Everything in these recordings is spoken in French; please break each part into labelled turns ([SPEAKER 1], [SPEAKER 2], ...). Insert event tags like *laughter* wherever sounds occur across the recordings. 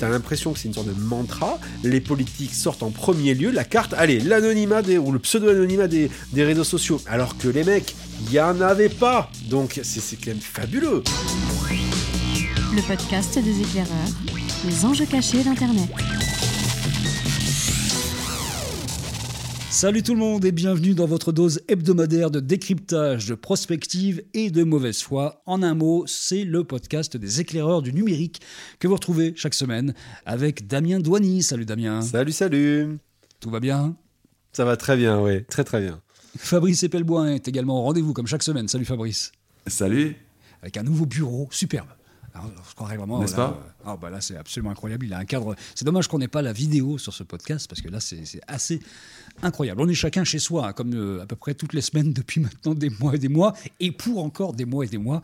[SPEAKER 1] tu as l'impression que c'est une sorte de mantra. Les politiques sortent en premier lieu la carte, allez, l'anonymat ou le pseudo-anonymat des, des réseaux sociaux. Alors que les mecs, il n'y en avait pas. Donc c'est quand même fabuleux.
[SPEAKER 2] Le podcast des éclaireurs, les enjeux cachés d'Internet.
[SPEAKER 3] Salut tout le monde et bienvenue dans votre dose hebdomadaire de décryptage, de prospective et de mauvaise foi. En un mot, c'est le podcast des éclaireurs du numérique que vous retrouvez chaque semaine avec Damien Douany. Salut Damien.
[SPEAKER 1] Salut, salut.
[SPEAKER 3] Tout va bien?
[SPEAKER 1] Ça va très bien, oui, très très bien.
[SPEAKER 3] Fabrice Epelboin est également au rendez-vous comme chaque semaine. Salut Fabrice.
[SPEAKER 4] Salut.
[SPEAKER 3] Avec un nouveau bureau superbe. Alors, je croirais vraiment.
[SPEAKER 4] N'est-ce pas?
[SPEAKER 3] euh, ah, bah là, c'est absolument incroyable. Il a un cadre. C'est dommage qu'on n'ait pas la vidéo sur ce podcast parce que là, c'est assez incroyable. On est chacun chez soi, hein, comme euh, à peu près toutes les semaines depuis *laughs* maintenant des mois et des mois, et pour encore des mois et des mois.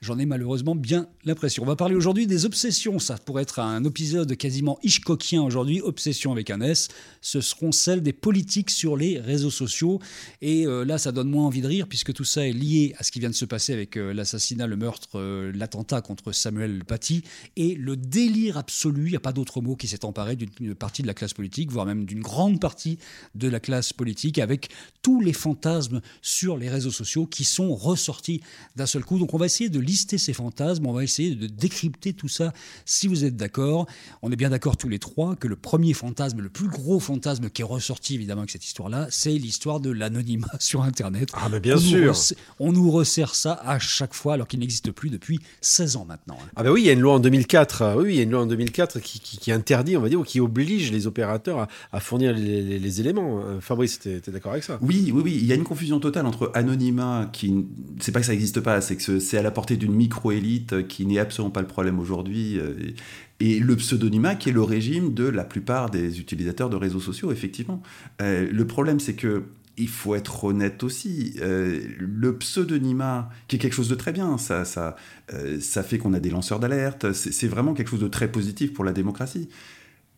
[SPEAKER 3] J'en ai malheureusement bien l'impression. On va parler aujourd'hui des obsessions. Ça pourrait être un épisode quasiment Hitchcockien aujourd'hui. Obsession avec un S. Ce seront celles des politiques sur les réseaux sociaux. Et euh, là, ça donne moins envie de rire puisque tout ça est lié à ce qui vient de se passer avec euh, l'assassinat, le meurtre, l'attentat contre Samuel Paty et le délire absolu. Il n'y a pas d'autre mot qui s'est emparé d'une partie de la classe politique, voire même d'une grande partie de la classe politique, avec tous les fantasmes sur les réseaux sociaux qui sont ressortis d'un seul coup. Donc on va essayer de lister ces fantasmes, on va essayer de décrypter tout ça si vous êtes d'accord. On est bien d'accord tous les trois que le premier fantasme, le plus gros fantasme qui est ressorti évidemment avec cette histoire-là, c'est l'histoire de l'anonymat *laughs* sur Internet.
[SPEAKER 1] Ah mais bien sûr.
[SPEAKER 3] on nous resserre ça à chaque fois alors qu'il n'existe plus depuis 16 ans maintenant. Hein.
[SPEAKER 1] Ah ben oui, il y a une loi en 2004, oui, il y a une loi en 2004 qui, interdit, on va dire, ou qui oblige les opérateurs à, fournir les, éléments. Euh, Fabrice, tu es, d'accord avec ça?
[SPEAKER 4] Oui, oui, oui. Il y a une confusion totale entre anonymat, qui c'est pas que ça n'existe pas, c'est que c'est à la portée d'une micro-élite qui n'est absolument pas le problème aujourd'hui, euh, et le pseudonymat qui est le régime de la plupart des utilisateurs de réseaux sociaux, effectivement. Euh, le problème, c'est que il faut être honnête aussi. le pseudonymat, qui est quelque chose de très bien, ça, ça, ça fait qu'on a des lanceurs d'alerte, c'est vraiment quelque chose de très positif pour la démocratie.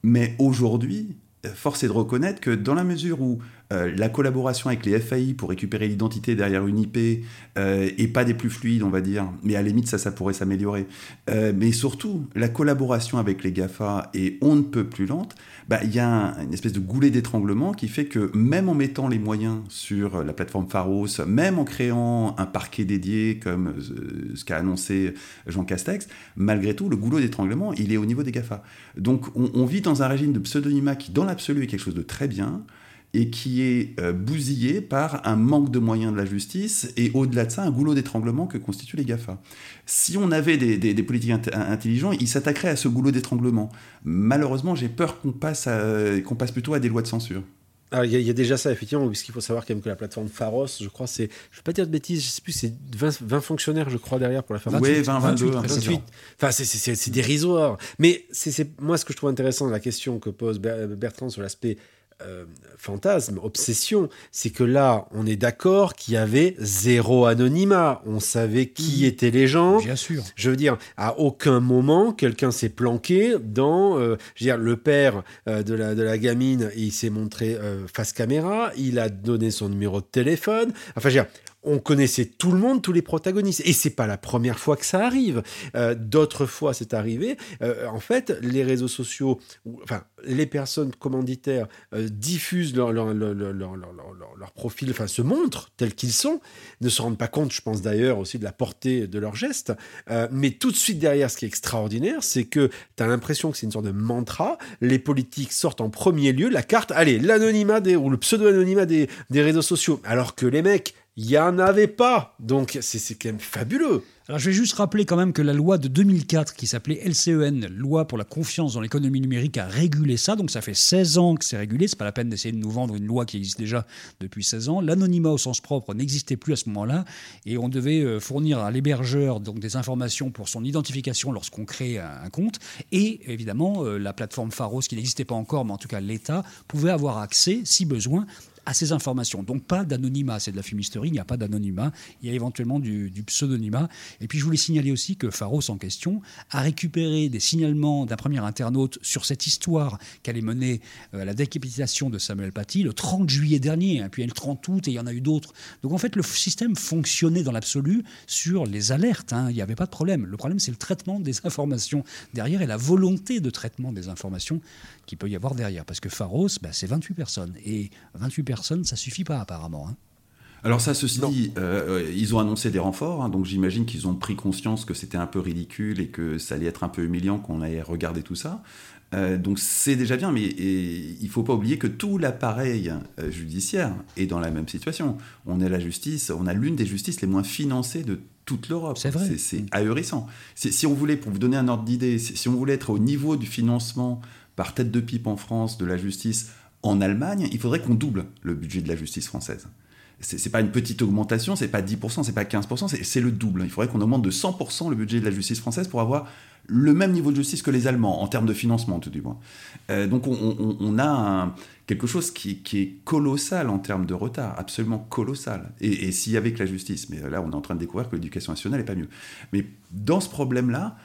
[SPEAKER 4] Mais aujourd'hui, force est de reconnaître que dans la mesure où euh, la collaboration avec les FAI pour récupérer l'identité derrière une IP euh, est pas des plus fluides, on va dire, mais à la limite ça, ça pourrait s'améliorer. Euh, mais surtout, la collaboration avec les GAFA est on ne peut plus lente. Bah, il y a une espèce de goulet d'étranglement qui fait que même en mettant les moyens sur la plateforme Pharos, même en créant un parquet dédié comme ce qu'a annoncé Jean Castex, malgré tout, le goulot d'étranglement, il est au niveau des GAFA. Donc on, on vit dans un régime de pseudonymat qui, dans l'absolu, est quelque chose de très bien et qui est euh, bousillé par un manque de moyens de la justice et au-delà de ça, un goulot d'étranglement que constituent les GAFA. Si on avait des, politiques intelligents, ils s'attaqueraient à ce goulot d'étranglement. Malheureusement, j'ai peur qu'on passe, qu'on passe plutôt à des lois de censure.
[SPEAKER 1] Il y, a déjà ça, effectivement, puisqu'il faut savoir quand même que la plateforme Pharos, je crois, c'est, je ne vais pas dire de bêtises, je ne sais plus, c'est 20, fonctionnaires, je crois, derrière pour la faire.
[SPEAKER 4] Oui, 20, 22,
[SPEAKER 1] 28. Enfin, c'est dérisoire. Mais c'est moi, ce que je trouve intéressant dans la question que pose Bertrand sur l'aspect euh, fantasme, obsession, c'est que là, on est d'accord qu'il y avait zéro anonymat. On savait qui mmh. étaient les gens.
[SPEAKER 3] Bien sûr.
[SPEAKER 1] Je veux dire, à aucun moment, quelqu'un s'est planqué dans, euh, je veux dire, le père euh, de, la, de la gamine, il s'est montré face caméra, il a donné son numéro de téléphone. Enfin, je veux dire, on connaissait tout le monde, tous les protagonistes. Et c'est pas la première fois que ça arrive. Euh, d'autres fois, c'est arrivé. Euh, en fait, les réseaux sociaux, enfin, les personnes commanditaires euh, diffusent leur, profil, enfin, se montrent tels qu'ils sont, ne se rendent pas compte, je pense d'ailleurs aussi de la portée de leurs gestes. mais tout de suite derrière, ce qui est extraordinaire, c'est que tu as l'impression que c'est une sorte de mantra. Les politiques sortent en premier lieu la carte, allez, l'anonymat ou le pseudo-anonymat des, des réseaux sociaux. Alors que les mecs, il n'y en avait pas. Donc c'est quand même fabuleux.
[SPEAKER 3] Alors je vais juste rappeler quand même que la loi de 2004 qui s'appelait LCEN, loi pour la confiance dans l'économie numérique, a régulé ça. Donc ça fait 16 ans que c'est régulé. C'est pas la peine d'essayer de nous vendre une loi qui existe déjà depuis 16 ans. L'anonymat au sens propre n'existait plus à ce moment-là et on devait euh, fournir à l'hébergeur des informations pour son identification lorsqu'on crée un compte. Et évidemment, euh, la plateforme Pharos, qui n'existait pas encore, mais en tout cas l'État, pouvait avoir accès, si besoin, à ces informations. Donc pas d'anonymat, c'est de la fumisterie, il n'y a pas d'anonymat, il y a éventuellement du, pseudonymat. Et puis je voulais signaler aussi que Pharos en question a récupéré des signalements d'un premier internaute sur cette histoire qu'elle est menée euh, à la décapitation de Samuel Paty le 30 juillet dernier, hein, puis le 30 août, et il y en a eu d'autres. Donc en fait, le système fonctionnait dans l'absolu sur les alertes, hein. il n'y avait pas de problème. Le problème, c'est le traitement des informations derrière et la volonté de traitement des informations qu'il peut y avoir derrière. Parce que Pharos, bah, c'est 28 personnes. Et 28 personnes, ça suffit pas apparemment. Hein.
[SPEAKER 4] Alors ça, ceci dit, euh, euh, ils ont annoncé des renforts, hein, donc j'imagine qu'ils ont pris conscience que c'était un peu ridicule et que ça allait être un peu humiliant qu'on allait regarder tout ça. Euh, donc c'est déjà bien, mais il ne faut pas oublier que tout l'appareil judiciaire est dans la même situation. On est la justice, on a l'une des justices les moins financées de toute l'Europe.
[SPEAKER 3] C'est vrai.
[SPEAKER 4] C'est ahurissant. Si on voulait, pour vous donner un ordre d'idée, si on voulait être au niveau du financement par tête de pipe en France de la justice en Allemagne, il faudrait qu'on double le budget de la justice française c'est pas une petite augmentation, c'est pas 10%, c'est pas 15%, c'est le double. Il faudrait qu'on augmente de 100% le budget de la justice française pour avoir le même niveau de justice que les Allemands, en termes de financement tout du moins. Euh, donc on, a quelque chose qui, est colossal en termes de retard, absolument colossal. Et, et s'il y avait que la justice, mais là on est en train de découvrir que l'éducation nationale n'est pas mieux. Mais dans ce problème-là,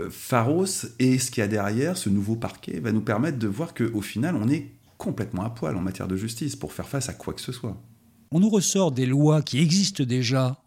[SPEAKER 4] euh, Pharos et ce qu'il y a derrière, ce nouveau parquet, va nous permettre de voir qu'au final on est complètement à poil en matière de justice pour faire face à quoi que ce soit.
[SPEAKER 3] On nous ressort des lois qui existent déjà.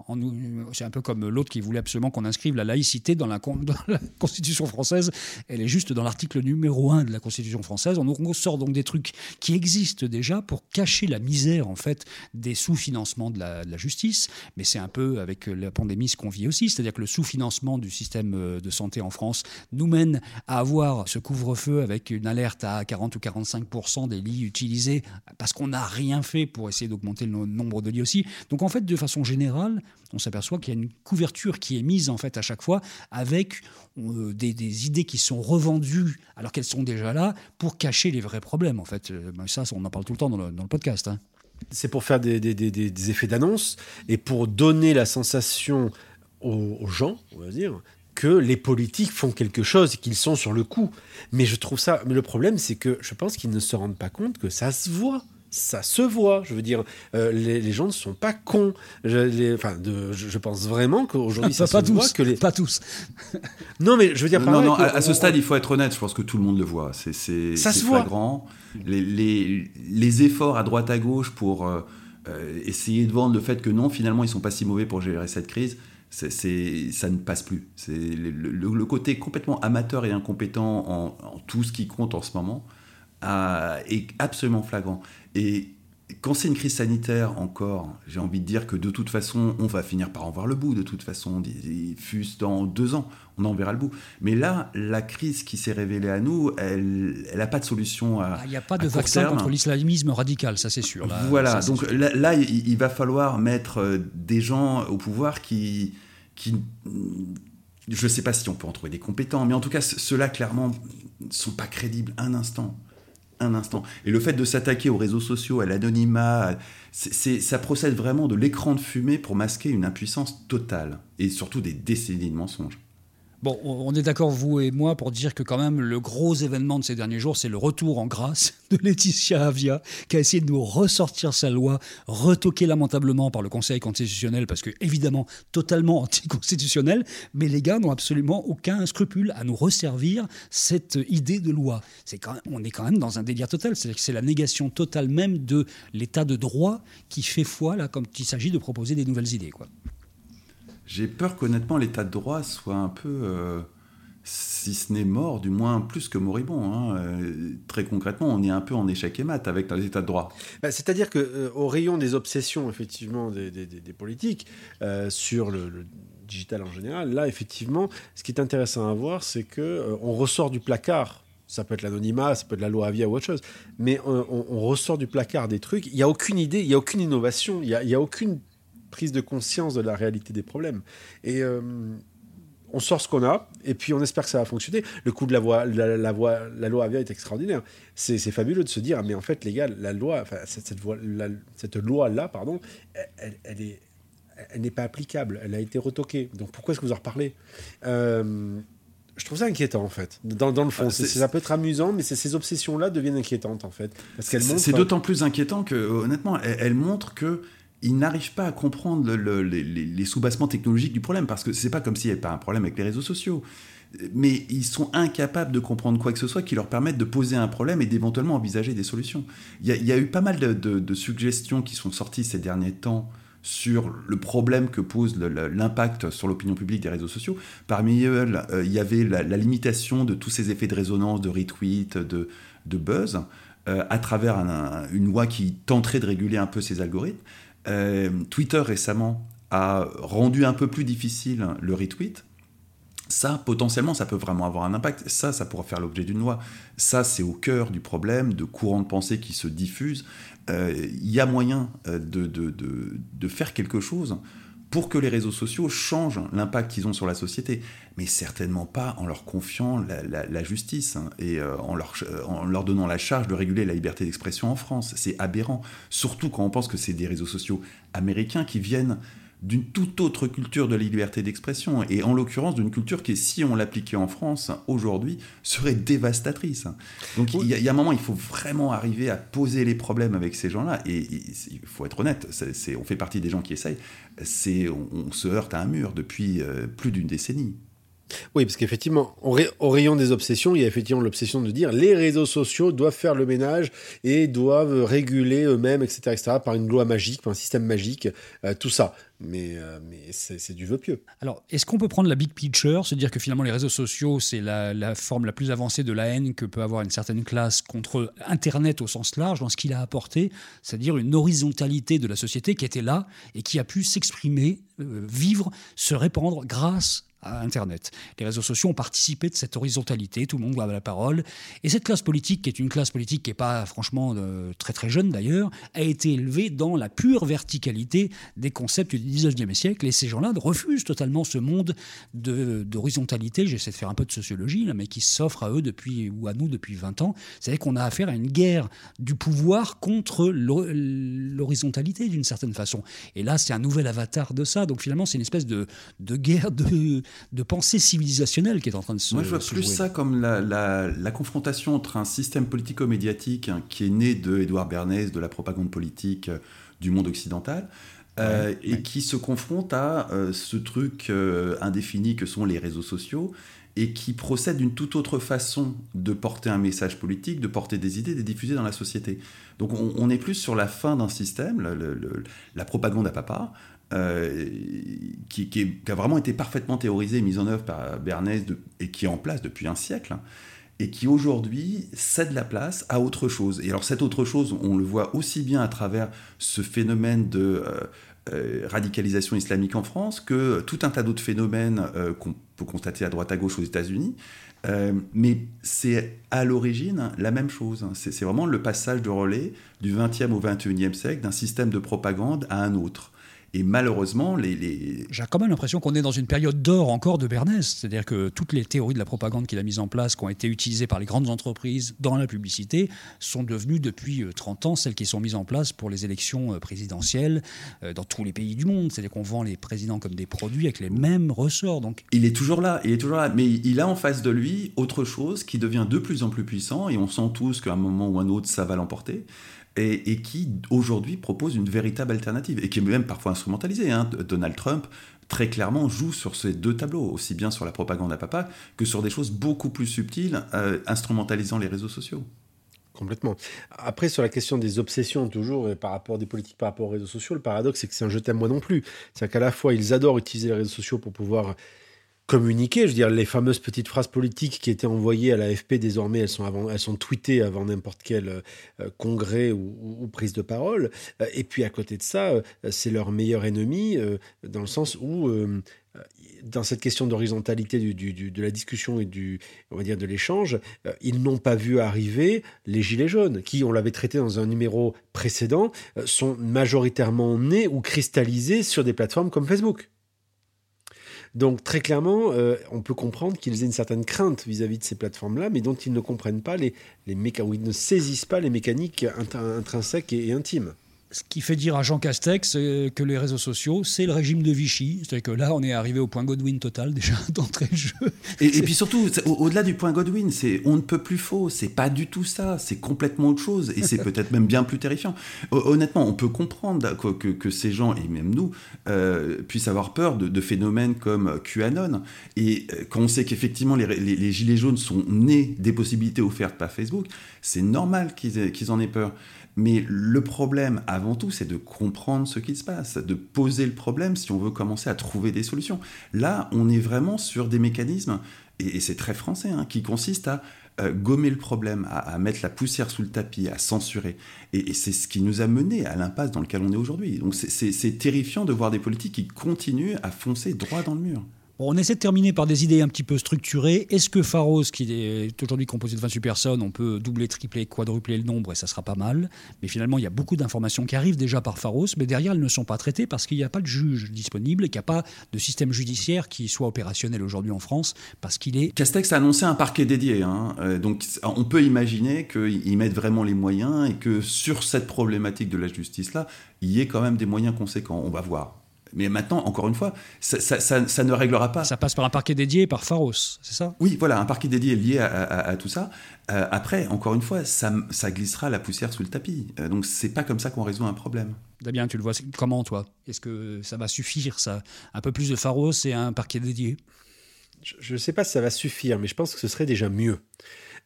[SPEAKER 3] C'est un peu comme l'autre qui voulait absolument qu'on inscrive la laïcité dans la, *laughs* Constitution française. Elle est juste dans l'article numéro 1 de la Constitution française. On nous ressort donc des trucs qui existent déjà pour cacher la misère en fait des sous-financements de, la, justice. Mais c'est un peu avec la pandémie ce qu'on vit aussi, c'est-à-dire que le sous-financement du système euh, de santé en France nous mène à avoir ce couvre-feu avec une alerte à 40 ou 45 des lits utilisés parce qu'on n'a rien fait pour essayer d'augmenter le nombre de lits aussi. Donc en fait, de façon générale, on s'aperçoit qu'il y a une couverture qui est mise en fait à chaque fois avec euh, des, idées qui sont revendues alors qu'elles sont déjà là pour cacher les vrais problèmes. En fait, euh, ben, ça, on en parle tout le temps dans le, podcast. Hein.
[SPEAKER 1] C'est pour faire des, effets d'annonce et pour donner la sensation aux, aux gens, on va dire, que les politiques font quelque chose et qu'ils sont sur le coup. Mais je trouve ça. Mais le problème, c'est que je pense qu'ils ne se rendent pas compte que ça se voit ça se voit. Je veux dire, euh, les, gens ne sont pas cons. Je, enfin, je, pense vraiment qu'aujourd'hui, *laughs* ça
[SPEAKER 3] pas
[SPEAKER 1] se
[SPEAKER 3] tous,
[SPEAKER 1] voit que les...
[SPEAKER 3] Pas tous. *laughs*
[SPEAKER 1] non, mais je veux dire...
[SPEAKER 4] Non, non, à, ce stade, il faut être honnête. Je pense que tout le monde le voit. C'est flagrant. Les, les, les, efforts à droite à gauche pour euh, euh, essayer de vendre le fait que non, finalement, ils sont pas si mauvais pour gérer cette crise. c'est ça ne passe plus. C'est le, côté complètement amateur et incompétent en, en, tout ce qui compte en ce moment est absolument flagrant. Et quand c'est une crise sanitaire encore, j'ai envie de dire que de toute façon, on va finir par en voir le bout. De toute façon, fût dans deux ans, on en verra le bout. Mais là, la crise qui s'est révélée à nous, elle n'a pas de solution à.
[SPEAKER 3] Il n'y a pas de vaccin contre l'islamisme radical, ça c'est sûr.
[SPEAKER 4] voilà, donc là, il, va falloir mettre euh, des gens au pouvoir qui. qui je ne sais pas si on peut en trouver des compétents, mais en tout cas, ceux-là, clairement, ne sont pas crédibles un instant un instant. Et le fait de s'attaquer aux réseaux sociaux, à l'anonymat, ça procède vraiment de l'écran de fumée pour masquer une impuissance totale et surtout des décennies de mensonges.
[SPEAKER 3] Bon, on est d'accord, vous et moi, pour dire que quand même le gros événement de ces derniers jours, c'est le retour en grâce *laughs* de Laetitia Avia, qui a essayé de nous ressortir sa loi, retoquée lamentablement par le Conseil constitutionnel, parce que évidemment totalement anticonstitutionnel, mais les gars n'ont absolument aucun scrupule à nous resservir cette idée de loi. C'est quand on est quand même dans un délire total, c'est-à-dire que c'est la négation totale même de l'état de droit qui fait foi là, comme il s'agit de proposer des nouvelles idées.
[SPEAKER 4] J'ai peur qu'honnêtement l'état de droit soit un peu, euh, si ce n'est mort, du moins plus que moribond. Hein. Euh, très concrètement, on est un peu en échec et mat avec l'état de droit.
[SPEAKER 1] Bah, c'est-à-dire qu'au euh, rayon des obsessions effectivement des, politiques sur le, digital en général, là effectivement, ce qui est intéressant à voir, c'est que on ressort du placard ça peut être l'anonymat, ça peut être la loi Avia ou autre chose. Mais on, ressort du placard des trucs. Il n'y a aucune idée, il n'y a aucune innovation, il n'y a, aucune prise de conscience de la réalité des problèmes. Et euh, on sort ce qu'on a, et puis on espère que ça va fonctionner. Le coup de la, voie, la, la, voie, la loi Avia est extraordinaire. C'est fabuleux de se dire, ah, mais en fait, les gars, la loi, enfin, cette, cette, cette loi-là, pardon, elle, elle est elle n'est pas applicable, elle a été retoquée. Donc pourquoi est-ce que vous en reparlez? Euh, Je trouve ça inquiétant en fait, dans, dans le fond.
[SPEAKER 4] Ah,
[SPEAKER 1] ça peut être amusant, mais ces obsessions-là deviennent inquiétantes en fait.
[SPEAKER 4] C'est d'autant plus inquiétant que, honnêtement, elle, elle montre que ils n'arrivent pas à comprendre le- le- les, les- sous-bassements technologiques du problème, parce que c'est pas comme s'il n'y avait pas un problème avec les réseaux sociaux. Mais ils sont incapables de comprendre quoi que ce soit qui leur permette de poser un problème et d'éventuellement envisager des solutions. Il y, a, eu pas mal de, suggestions qui sont sorties ces derniers temps sur le problème que pose l'impact sur l'opinion publique des réseaux sociaux. Parmi eux, il y avait la, limitation de tous ces effets de résonance, de retweet, de, buzz, euh, à travers un- un- une loi qui tenterait de réguler un peu ces algorithmes. Euh, Twitter récemment a rendu un peu plus difficile le retweet. Ça, potentiellement, ça peut vraiment avoir un impact. Ça, ça pourra faire l'objet d'une loi. Ça, c'est au cœur du problème de courants de pensée qui se diffusent. Euh, Il y a moyen euh, de, de, de, de faire quelque chose pour que les réseaux sociaux changent l'impact qu'ils ont sur la société, mais certainement pas en leur confiant la, justice hein, et euh, en, leur, euh, en leur donnant la charge de réguler la liberté d'expression en France. C'est aberrant, surtout quand on pense que c'est des réseaux sociaux américains qui viennent d'une toute autre culture de la liberté d'expression, et en l'occurrence d'une culture qui, si on l'appliquait en France aujourd'hui, serait dévastatrice. Donc il y, a- un moment, il faut vraiment arriver à poser les problèmes avec ces gens-là, et il faut être honnête, on fait partie des gens qui essayent, on se heurte à un mur depuis euh, plus d'une décennie.
[SPEAKER 1] Oui, parce qu'effectivement, au, ray- au rayon des obsessions, il y a effectivement l'obsession de dire les réseaux sociaux doivent faire le ménage et doivent réguler eux-mêmes, etc., etc., par une loi magique, par un système magique, euh, tout ça. Mais, euh, c'est du vœu pieux.
[SPEAKER 3] Alors, est-ce qu'on peut prendre la big picture, se dire que finalement les réseaux sociaux, c'est la, la forme la plus avancée de la haine que peut avoir une certaine classe contre Internet au sens large, dans ce qu'il a apporté, c'est-à-dire une horizontalité de la société qui était là et qui a pu s'exprimer, euh, vivre, se répandre grâce Internet. Les réseaux sociaux ont participé de cette horizontalité, tout le monde voit la parole. Et cette classe politique, qui est une classe politique qui n'est pas franchement euh, très très jeune d'ailleurs, a été élevée dans la pure verticalité des concepts du 19e siècle. Et ces gens-là refusent totalement ce monde de- d'horizontalité, j'essaie de faire un peu de sociologie, là, mais qui s'offre à eux depuis, ou à nous depuis 20 ans. C'est-à-dire qu'on a affaire à une guerre du pouvoir contre l'ho- l'horizontalité d'une certaine façon. Et là, c'est un nouvel avatar de ça. Donc finalement, c'est une espèce de guerre de, de pensée civilisationnelle qui est en train de se
[SPEAKER 4] Moi, je vois plus
[SPEAKER 3] jouer.
[SPEAKER 4] ça comme la, la- la confrontation entre un système politico-médiatique hein, qui est né de Édouard Bernays, de la propagande politique euh, du monde occidental, euh,
[SPEAKER 3] Ouais,
[SPEAKER 4] et
[SPEAKER 3] ouais.
[SPEAKER 4] qui se confronte à euh, ce truc euh, indéfini que sont les réseaux sociaux, et qui procède d'une toute autre façon de porter un message politique, de porter des idées, de les diffuser dans la société. Donc on, on est plus sur la fin d'un système, le- le- le- la propagande à papa, euh, qui, a vraiment été parfaitement théorisé et mise en œuvre par Bernays et qui est en place depuis un siècle, et qui aujourd'hui cède la place à autre chose. Et alors cette autre chose, on le voit aussi bien à travers ce phénomène de euh, euh, radicalisation islamique en France que tout un tas d'autres phénomènes qu'on peut constater à droite à gauche aux États-Unis. Mais c'est à l'origine la même chose. C'est c'est vraiment le passage de relais du 20e au 21e siècle d'un système de propagande à un autre. Et malheureusement, les, les-
[SPEAKER 3] J'ai quand même l'impression qu'on est dans une période d'or encore de Bernays. C'est-à-dire que toutes les théories de la propagande qu'il a mises en place, qui ont été utilisées par les grandes entreprises dans la publicité, sont devenues depuis euh, 30 ans celles qui sont mises en place pour les élections euh, présidentielles euh, dans tous les pays du monde. C'est-à-dire qu'on vend les présidents comme des produits avec les mêmes ressorts. Donc
[SPEAKER 4] il est toujours là, il est toujours là, mais il a en face de lui autre chose qui devient de plus en plus puissant, et on sent tous qu'à un moment ou un autre, ça va l'emporter, et, qui aujourd'hui propose une véritable alternative, et qui est même parfois instrumentalisée. hein. Donald Trump, très clairement, joue sur ces deux tableaux, aussi bien sur la propagande à papa que sur des choses beaucoup plus subtiles, euh, instrumentalisant les réseaux sociaux.
[SPEAKER 1] Complètement. Après, sur la question des obsessions, toujours, et par rapport des politiques par rapport aux réseaux sociaux, le paradoxe, c'est que c'est un je t'aime moi non plus. C'est-à-dire qu'à la fois, ils adorent utiliser les réseaux sociaux pour pouvoir communiquer. Je veux dire, les fameuses petites phrases politiques qui étaient envoyées à l'AFP, désormais, elles sont, avant, elles sont tweetées avant n'importe quel euh, congrès ou, prise de parole. Euh, et puis, à côté de ça, euh, c'est leur meilleur ennemi, dans le sens où, dans cette question d'horizontalité de la discussion et du, on va dire, de l'échange, ils n'ont pas vu arriver les gilets jaunes, qui, on l'avait traité dans un numéro précédent, sont majoritairement nés ou cristallisés sur des plateformes comme Facebook. Donc très clairement, euh, on peut comprendre qu'ils aient une certaine crainte vis-à-vis de ces plateformes-là, mais dont ils ne comprennent pas les, les méca- ils ne saisissent pas les mécaniques int- intrinsèques et intimes.
[SPEAKER 3] Ce qui fait dire à Jean Castex euh, que les réseaux sociaux, c'est le régime de Vichy. C'est-à-dire que là, on est arrivé au point Godwin total *laughs* déjà d'entrée de jeu.
[SPEAKER 4] Et, et puis surtout, au- au-delà du point Godwin, c'est on ne peut plus faux. C'est pas du tout ça. C'est complètement autre chose. Et c'est *laughs* peut-être même bien plus terrifiant. Ho- Honnêtement, on peut comprendre que, que- que ces gens, et même nous, euh, puissent avoir peur de, de phénomènes comme QAnon. Et euh, quand on sait qu'effectivement les, les- les gilets jaunes sont nés des possibilités offertes par Facebook, c'est normal qu'ils en aient peur. Mais le problème, avant tout, c'est de comprendre ce qui se passe, de poser le problème si on veut commencer à trouver des solutions. Là, on est vraiment sur des mécanismes, et, c'est très français, hein, qui consistent à euh, gommer le problème, à, mettre la poussière sous le tapis, à censurer. Et, c'est ce qui nous a mené à l'impasse dans laquelle on est aujourd'hui. Donc c'est terrifiant de voir des politiques qui continuent à foncer droit dans le mur.
[SPEAKER 3] On essaie de terminer par des idées un petit peu structurées. Est-ce que Pharos, qui est aujourd'hui composé de 28 personnes, on peut doubler, tripler, quadrupler le nombre et ça sera pas mal Mais finalement, il y a beaucoup d'informations qui arrivent déjà par Pharos, mais derrière, elles ne sont pas traitées parce qu'il n'y a pas de juge disponible qu'il n'y a pas de système judiciaire qui soit opérationnel aujourd'hui en France parce qu'il est
[SPEAKER 4] Castex a annoncé un parquet dédié, hein. Euh, donc on peut imaginer qu'ils mettent vraiment les moyens et que sur cette problématique de la justice-là, il y ait quand même des moyens conséquents. On va voir. Mais maintenant, encore une fois, ça, ça- ça- ça ne réglera pas.
[SPEAKER 3] Ça passe par un parquet dédié et par Pharos, c'est ça?
[SPEAKER 4] Oui, voilà, un parquet dédié est lié à, à- à tout ça. Euh, après, encore une fois, ça, ça glissera la poussière sous le tapis. Euh, donc c'est pas comme ça qu'on résout un problème.
[SPEAKER 3] Damien, tu le vois comment, toi? Est-ce que ça va suffire, ça? Un peu plus de Pharos et un parquet dédié?
[SPEAKER 1] Je ne sais pas si ça va suffire, mais je pense que ce serait déjà mieux.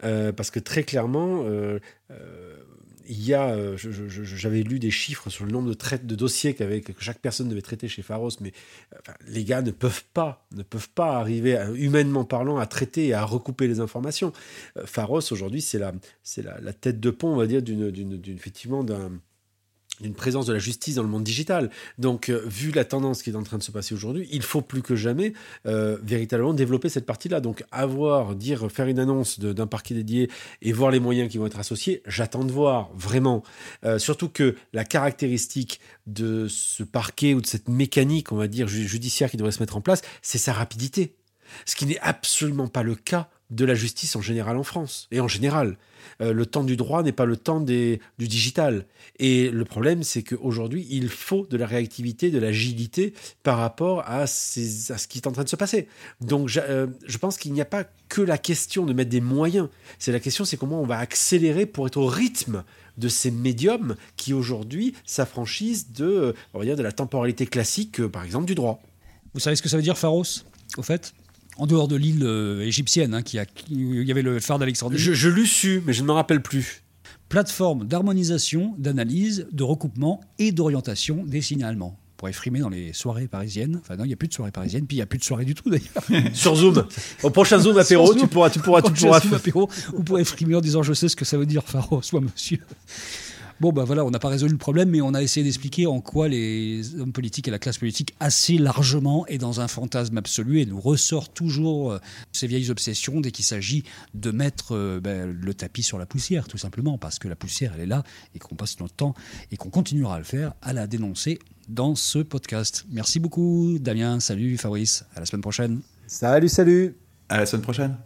[SPEAKER 1] Euh, parce que très clairement, euh, euh, il y a, euh, j'avais lu des chiffres sur le nombre de, traites, de dossiers qu'avait- que chaque personne devait traiter chez Pharos, mais euh, les gars ne peuvent pas, ne peuvent pas arriver, humainement parlant, à traiter et à recouper les informations. Euh, Pharos aujourd'hui, c'est la, c'est la, la tête de pont, on va dire, d'une- effectivement d'un d'une présence de la justice dans le monde digital. Donc, euh, vu la tendance qui est en train de se passer aujourd'hui, il faut plus que jamais euh, véritablement développer cette partie-là. Donc, avoir, dire, faire une annonce d'un parquet dédié et voir les moyens qui vont être associés, j'attends de voir, vraiment. Euh, surtout que la caractéristique de ce parquet ou de cette mécanique, on va dire, ju- judiciaire qui devrait se mettre en place, c'est sa rapidité. Ce qui n'est absolument pas le cas de la justice en général en France. Et en général, euh, le temps du droit n'est pas le temps des, du digital. Et le problème, c'est qu'aujourd'hui, il faut de la réactivité, de l'agilité par rapport à, ces- à ce qui est en train de se passer. Donc, j'a- euh, je pense qu'il n'y a pas que la question de mettre des moyens. C'est la question, c'est comment on va accélérer pour être au rythme de ces médiums qui aujourd'hui s'affranchissent de, euh, de la temporalité classique, par exemple, du droit.
[SPEAKER 3] Vous savez ce que ça veut dire Pharos, au fait? En dehors de l'île euh, égyptienne, hein, qui a, qui- où il y avait le phare d'Alexandrie.
[SPEAKER 1] Je, je l'eus su, mais je ne me rappelle plus.
[SPEAKER 3] Plateforme d'harmonisation, d'analyse, de recoupement et d'orientation des signalements. On pourrait frimer dans les soirées parisiennes. Enfin non, il n'y a plus de soirées parisiennes, puis il n'y a plus de soirées du tout d'ailleurs. *laughs*
[SPEAKER 1] Sur Zoom. Au prochain Zoom *laughs* apéro, tu pourras, tu pourras, tu pourras.
[SPEAKER 3] Zoom apéro, vous pourrez frimer en disant je sais ce que ça veut dire Pharos, soit monsieur. Bon, ben voilà, on n'a pas résolu le problème, mais on a essayé d'expliquer en quoi les hommes politiques et la classe politique, assez largement, est dans un fantasme absolu et nous ressort toujours euh, ces vieilles obsessions dès qu'il s'agit de mettre euh, ben, le tapis sur la poussière, tout simplement, parce que la poussière, elle est là et qu'on passe notre temps et qu'on continuera à le faire, à la dénoncer dans ce podcast. Merci beaucoup, Damien. Salut, Fabrice. À la semaine prochaine.
[SPEAKER 1] Salut, salut.
[SPEAKER 4] À la semaine prochaine.